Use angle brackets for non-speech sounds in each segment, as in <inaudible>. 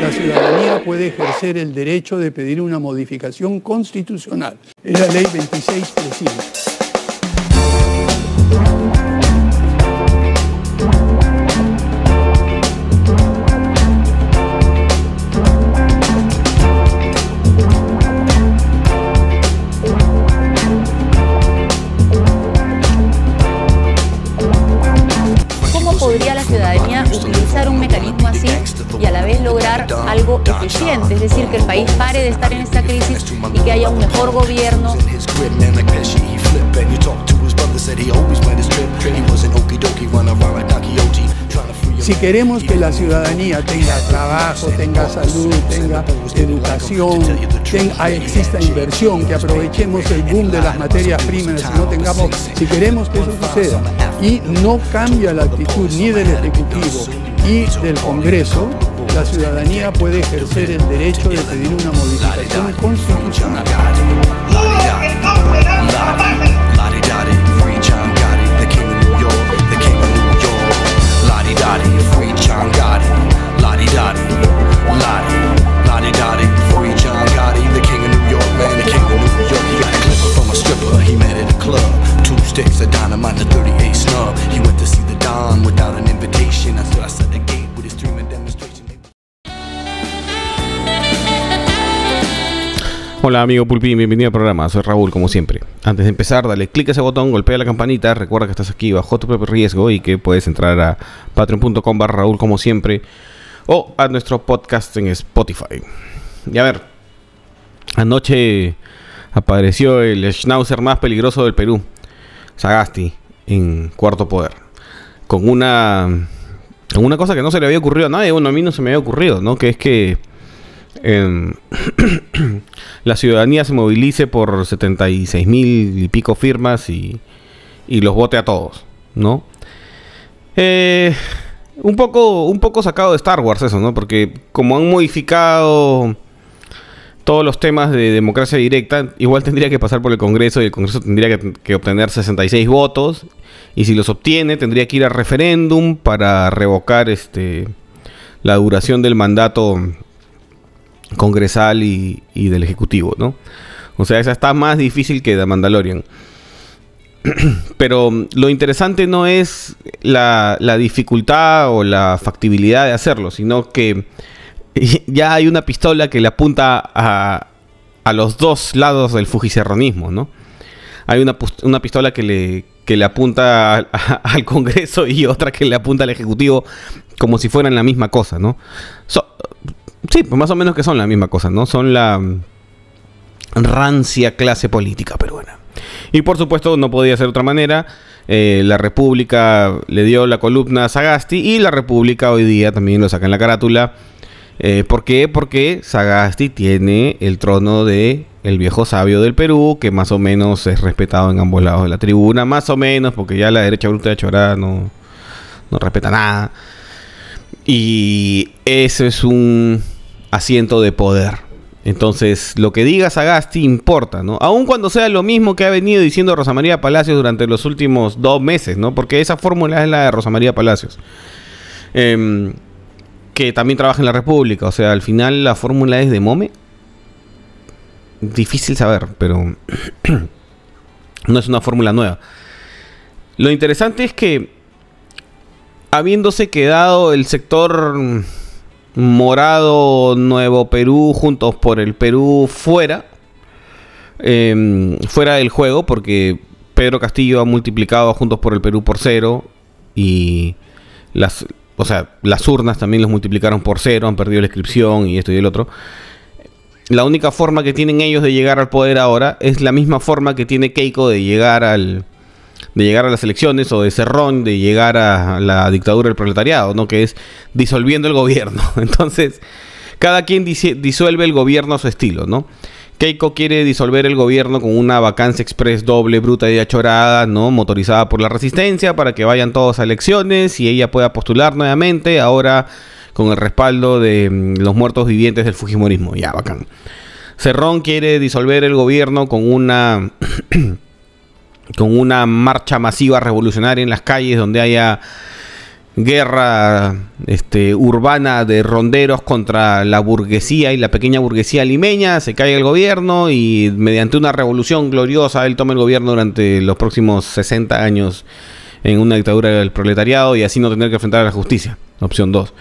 la ciudadanía puede ejercer el derecho de pedir una modificación constitucional. Es la ley 2635. Eficiente, es decir, que el país pare de estar en esta crisis y que haya un mejor gobierno. Si queremos que la ciudadanía tenga trabajo, tenga salud, tenga educación, tenga, exista inversión, que aprovechemos el boom de las materias primas, no tengamos, si queremos que eso suceda y no cambia la actitud ni del Ejecutivo y del Congreso, la ciudadanía puede ejercer el derecho de pedir una modificación constitucional. Hola amigo Pulpín, bienvenido al programa, soy Raúl como siempre. Antes de empezar, dale click a ese botón, golpea la campanita, recuerda que estás aquí bajo tu propio riesgo y que puedes entrar a patreon.com barra Raúl como siempre o a nuestro podcast en Spotify. Y a ver, anoche apareció el schnauzer más peligroso del Perú, Sagasti, en cuarto poder, con una, con una cosa que no se le había ocurrido a nadie, bueno, a mí no se me había ocurrido, ¿no? Que es que <clears throat> la ciudadanía se movilice por 76 mil y pico firmas y, y los vote a todos, ¿no? Eh, un poco, un poco sacado de Star Wars eso, ¿no? Porque como han modificado todos los temas de democracia directa, igual tendría que pasar por el Congreso y el Congreso tendría que, que obtener 66 votos y si los obtiene tendría que ir a referéndum para revocar este la duración del mandato congresal y, del ejecutivo, ¿no? O sea, esa está más difícil que The Mandalorian. <clears throat> Pero lo interesante no es la, la dificultad o la factibilidad de hacerlo, sino que <laughs> ya hay una pistola que le apunta a, a los dos lados del fujicerronismo, ¿no? Hay una, una pistola que le, que le apunta <laughs> al, Congreso y otra que le apunta al Ejecutivo como si fueran la misma cosa, ¿no? Sí, pues más o menos que son la misma cosa, ¿no? Son la mm, rancia clase política peruana. Y por supuesto no podía ser de otra manera. eh, la República le dio la columna a Sagasti y la República hoy día también lo saca en la carátula. Eh, ¿Por qué? Porque Sagasti tiene el trono de el viejo sabio del Perú, que más o menos es respetado en ambos lados de la tribuna, más o menos, porque ya la derecha bruta de Chorada no, no respeta nada. Y eso es un asiento de poder. Entonces, lo que diga Sagasti importa, ¿no? Aun cuando sea lo mismo que ha venido diciendo Rosa María Palacios durante los últimos dos meses, ¿no? Porque esa fórmula es la de Rosa María Palacios. Em, que también trabaja en la República. O sea, al final la fórmula es de Mome. Difícil saber, pero <clears throat> no es una fórmula nueva. Lo interesante es que, habiéndose quedado el sector morado Nuevo Perú juntos por el Perú fuera, em, fuera del juego, porque Pedro Castillo ha multiplicado Juntos por el Perú por cero y las, o sea, las urnas también los multiplicaron por cero, han perdido la inscripción y esto y el otro. La única forma que tienen ellos de llegar al poder ahora es la misma forma que tiene Keiko de llegar al de llegar a las elecciones o de Cerrón de llegar a la dictadura del proletariado, ¿no? Que es disolviendo el gobierno. <laughs> Entonces, cada quien disuelve el gobierno a su estilo, ¿no? Keiko quiere disolver el gobierno con una vacancia express doble, bruta y achorada, ¿no? Motorizada por la resistencia para que vayan todos a elecciones y ella pueda postular nuevamente, ahora con el respaldo de mm, los muertos vivientes del Fujimorismo. Ya, bacán. Cerrón quiere disolver el gobierno con una <clears throat> con una marcha masiva revolucionaria en las calles donde haya guerra este, urbana de ronderos contra la burguesía y la pequeña burguesía limeña, se cae el gobierno y mediante una revolución gloriosa él toma el gobierno durante los próximos 60 años en una dictadura del proletariado y así no tener que enfrentar a la justicia. Opción 2.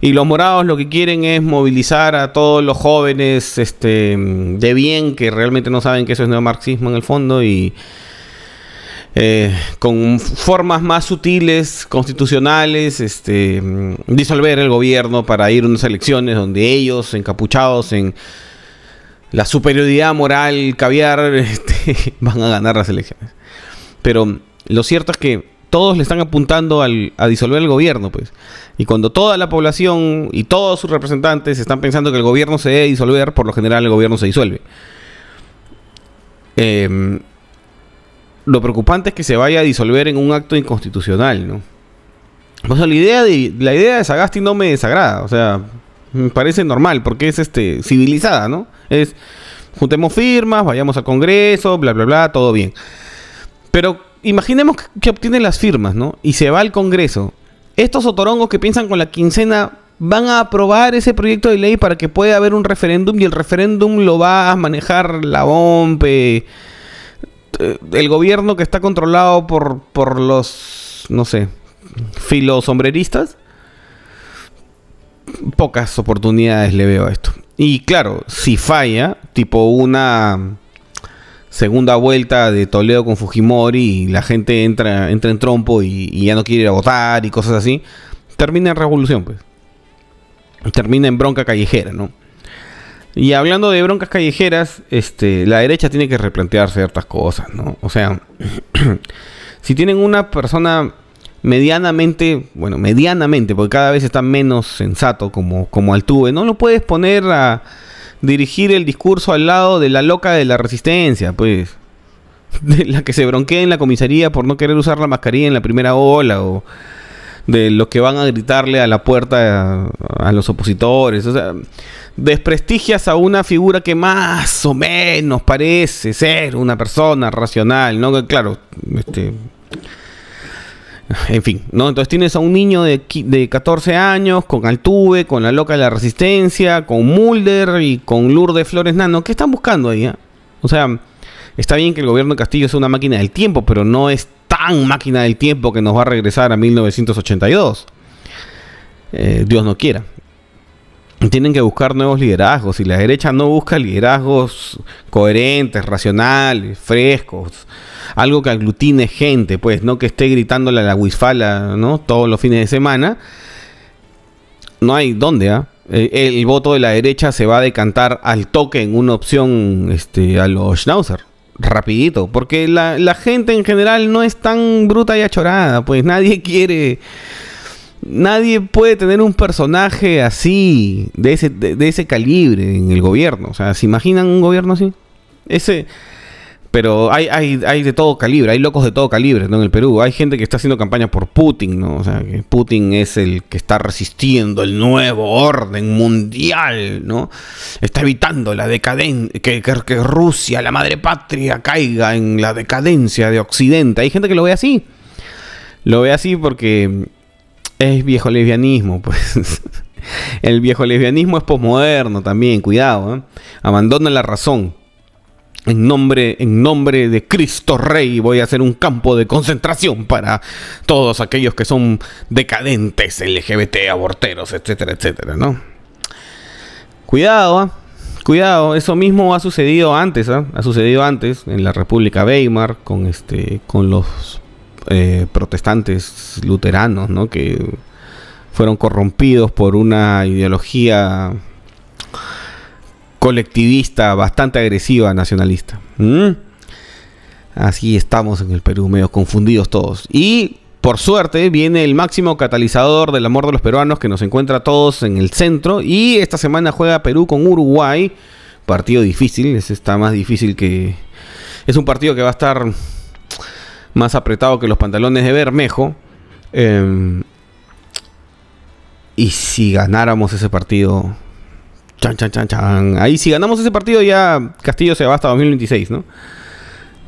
Y los morados lo que quieren es movilizar a todos los jóvenes este, de bien que realmente no saben que eso es neomarxismo en el fondo y eh, con formas más sutiles, constitucionales, este, disolver el gobierno para ir a unas elecciones donde ellos, encapuchados en la superioridad moral, caviar, <laughs> este, van a ganar las elecciones. Pero lo cierto es que todos le están apuntando al, a disolver el gobierno, pues. Y cuando toda la población y todos sus representantes están pensando que el gobierno se debe disolver, por lo general el gobierno se disuelve. Em, lo preocupante es que se vaya a disolver en un acto inconstitucional, ¿no? O sea, la idea de, la idea de Sagasti no me desagrada, o sea, me parece normal, porque es este civilizada, ¿no? Es juntemos firmas, vayamos al Congreso, bla, bla, bla, todo bien. Pero imaginemos que obtienen las firmas, ¿no? Y se va al Congreso. Estos otorongos que piensan con la quincena van a aprobar ese proyecto de ley para que pueda haber un referéndum y el referéndum lo va a manejar la OMPE, el gobierno que está controlado por, por los, no sé, filos sombreristas. Pocas oportunidades le veo a esto. Y claro, si falla, tipo una segunda vuelta de Toledo con Fujimori y la gente entra, entra en trompo y, ya no quiere ir a votar y cosas así, termina en revolución, pues. Termina en bronca callejera, ¿no? Y hablando de broncas callejeras, este, la derecha tiene que replantear ciertas cosas, ¿no? O sea, <clears throat> si tienen una persona medianamente, bueno, medianamente, porque cada vez está menos sensato como, como Altuve, no lo puedes poner a dirigir el discurso al lado de la loca de la resistencia, pues. <laughs> De la que se bronquea en la comisaría por no querer usar la mascarilla en la primera ola, o de los que van a gritarle a la puerta a, los opositores. O sea, desprestigias a una figura que más o menos parece ser una persona racional, ¿no? Claro, este en fin, ¿no? Entonces tienes a un niño de, de 14 años con Altuve, con la loca de la resistencia, con Mulder y con Lourdes Flores Nano. ¿Qué están buscando ahí? Eh? O sea, está bien que el gobierno de Castillo es una máquina del tiempo, pero no es tan máquina del tiempo que nos va a regresar a 1982. Eh, Dios no quiera. Tienen que buscar nuevos liderazgos. Y la derecha no busca liderazgos coherentes, racionales, frescos algo que aglutine gente, pues, no que esté gritándole a la Wisfala, ¿no? Todos los fines de semana. No hay dónde, ¿ah? El, voto de la derecha se va a decantar al toque en una opción este, a los Schnauzer. Rapidito. Porque la, gente en general no es tan bruta y achorada. Pues nadie <laughs> quiere. Nadie puede tener un personaje así, de ese, de ese calibre en el gobierno. O sea, ¿se imaginan un gobierno así? Ese pero hay, hay, hay de todo calibre, hay locos de todo calibre, ¿no? En el Perú. Hay gente que está haciendo campaña por Putin, ¿no? O sea, que Putin es el que está resistiendo el nuevo orden mundial, ¿no? Está evitando la decadencia, que, que, Rusia, la madre patria, caiga en la decadencia de Occidente. Hay gente que lo ve así. Lo ve así porque es viejo lesbianismo, pues. <laughs> el viejo lesbianismo es posmoderno también, cuidado, ¿eh? Abandona la razón en nombre, en nombre de Cristo Rey voy a hacer un campo de concentración para todos aquellos que son decadentes, LGBT, aborteros, etcétera, etcétera, ¿no? Cuidado, ¿ah? cuidado, eso mismo ha sucedido antes, ¿ah? ha sucedido antes en la República Weimar con este, con los eh, protestantes luteranos, ¿no? Que fueron corrompidos por una ideología colectivista, bastante agresiva, nacionalista. ¿Mm? Así estamos en el Perú, medio confundidos todos. Y por suerte viene el máximo catalizador del amor de los peruanos que nos encuentra todos en el centro. Y esta semana juega Perú con Uruguay. Partido difícil, ese está más difícil que... Es un partido que va a estar más apretado que los pantalones de Bermejo. Em, y si ganáramos ese partido, Chan, chan, chan, chan. Ahí si ganamos ese partido ya Castillo se va hasta 2026, ¿no?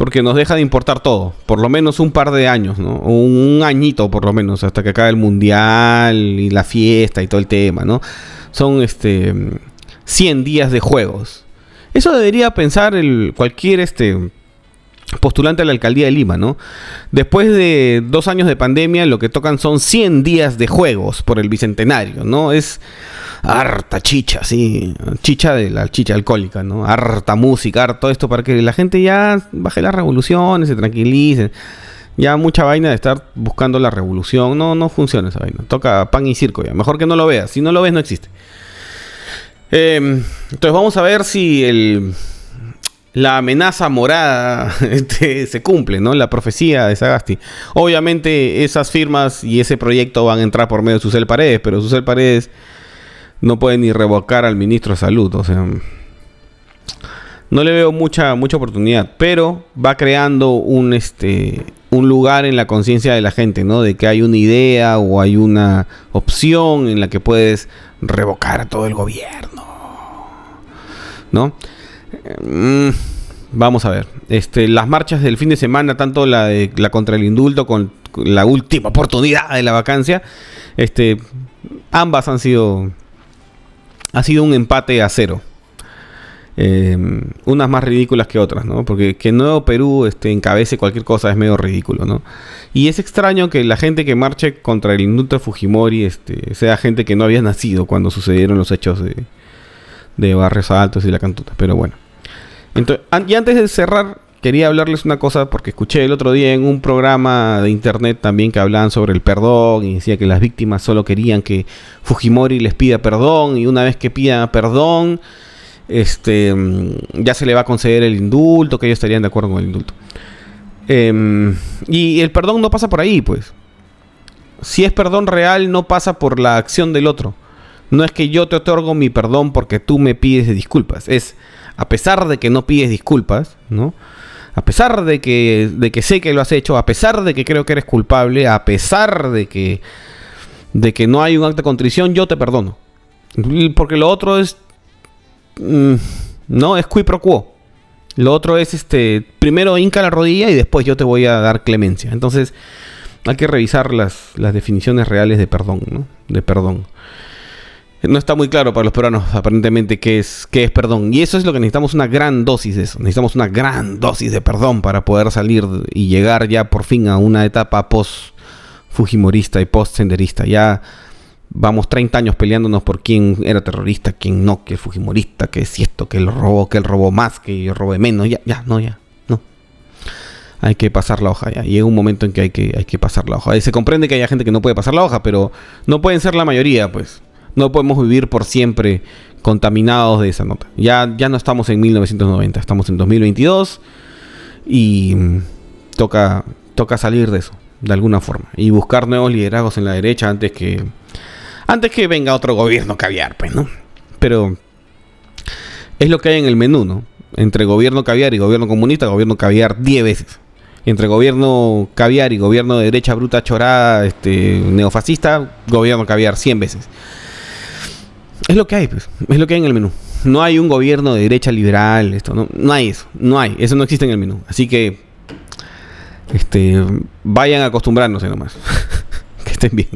porque nos deja de importar todo, por lo menos un par de años, ¿no? Un, añito por lo menos, hasta que acabe el mundial y la fiesta y todo el tema, ¿no? Son este 100 días de juegos. Eso debería pensar el, cualquier este postulante a la alcaldía de Lima, ¿no? Después de dos años de pandemia, lo que tocan son 100 días de juegos por el bicentenario, ¿no? Es harta chicha, sí, chicha de la chicha alcohólica, ¿no? Harta música, harto esto para que la gente ya baje las revoluciones, se tranquilice. Ya mucha vaina de estar buscando la revolución, no, no funciona esa vaina. Toca pan y circo ya. Mejor que no lo veas. Si no lo ves, no existe. Eh, entonces vamos a ver si el, la amenaza morada <laughs> este, se cumple, ¿no? La profecía de Sagasti. Obviamente esas firmas y ese proyecto van a entrar por medio de Susel Paredes, pero Susel Paredes no puede ni revocar al ministro de Salud, o sea, no le veo mucha mucha oportunidad, pero va creando un este un lugar en la conciencia de la gente, ¿no? De que hay una idea o hay una opción en la que puedes revocar a todo el gobierno. ¿No? Mm, vamos a ver. Este, las marchas del fin de semana, tanto la de la contra el indulto con la última oportunidad de la vacancia, este, ambas han sido ha sido un empate a cero. Eh, unas más ridículas que otras, ¿no? Porque que Nuevo Perú este, encabece cualquier cosa es medio ridículo, ¿no? Y es extraño que la gente que marche contra el indulto de Fujimori este, sea gente que no había nacido cuando sucedieron los hechos de, de Barrios Altos y la Cantuta, pero bueno. Entonces, y antes de cerrar, quería hablarles una cosa porque escuché el otro día en un programa de internet también que hablaban sobre el perdón y decía que las víctimas solo querían que Fujimori les pida perdón y una vez que pida perdón, este, ya se le va a conceder el indulto, que ellos estarían de acuerdo con el indulto. Eh, y el perdón no pasa por ahí, pues. Si es perdón real, no pasa por la acción del otro. No es que yo te otorgo mi perdón porque tú me pides disculpas. Es, a pesar de que no pides disculpas, ¿no? A pesar de que, de que sé que lo has hecho, a pesar de que creo que eres culpable, a pesar de que, de que no hay un acto de contrición, yo te perdono. Porque lo otro es Mm, no, es qui pro quo. Lo otro es este, primero hinca la rodilla y después yo te voy a dar clemencia. Entonces, hay que revisar las, las definiciones reales de perdón. De perdón. No está muy claro para los peruanos, aparentemente, qué es, qué es perdón. Y eso es lo que necesitamos una gran dosis de eso. Necesitamos una gran dosis de perdón para poder salir y llegar ya por fin a una etapa post-fujimorista y post-senderista. Ya vamos 30 años peleándonos por quién era terrorista, quién no, que fujimorista, que es esto, que él robó, que él robó más, que yo robé menos, ya, ya, no, ya, no. Hay que pasar la hoja ya. Llega un momento en que hay que, hay que pasar la hoja. Y se comprende que haya gente que no puede pasar la hoja, pero no pueden ser la mayoría, pues. No podemos vivir por siempre contaminados de esa nota. Ya, ya no estamos en 1990, estamos en 2022 y toca, toca salir de eso, de alguna forma. Y buscar nuevos liderazgos en la derecha antes que antes que venga otro gobierno caviar, pues. Pero es lo que hay en el menú, ¿no? Entre gobierno caviar y gobierno comunista, gobierno caviar 10 veces. Entre gobierno caviar y gobierno de derecha bruta chorada, este, neofascista, gobierno caviar 100 veces. Es lo que hay, pues. Es lo que hay en el menú. No hay un gobierno de derecha liberal, esto, no, no hay eso, no hay, eso no existe en el menú. Así que, este, vayan acostumbrándose nomás. <laughs> que estén bien.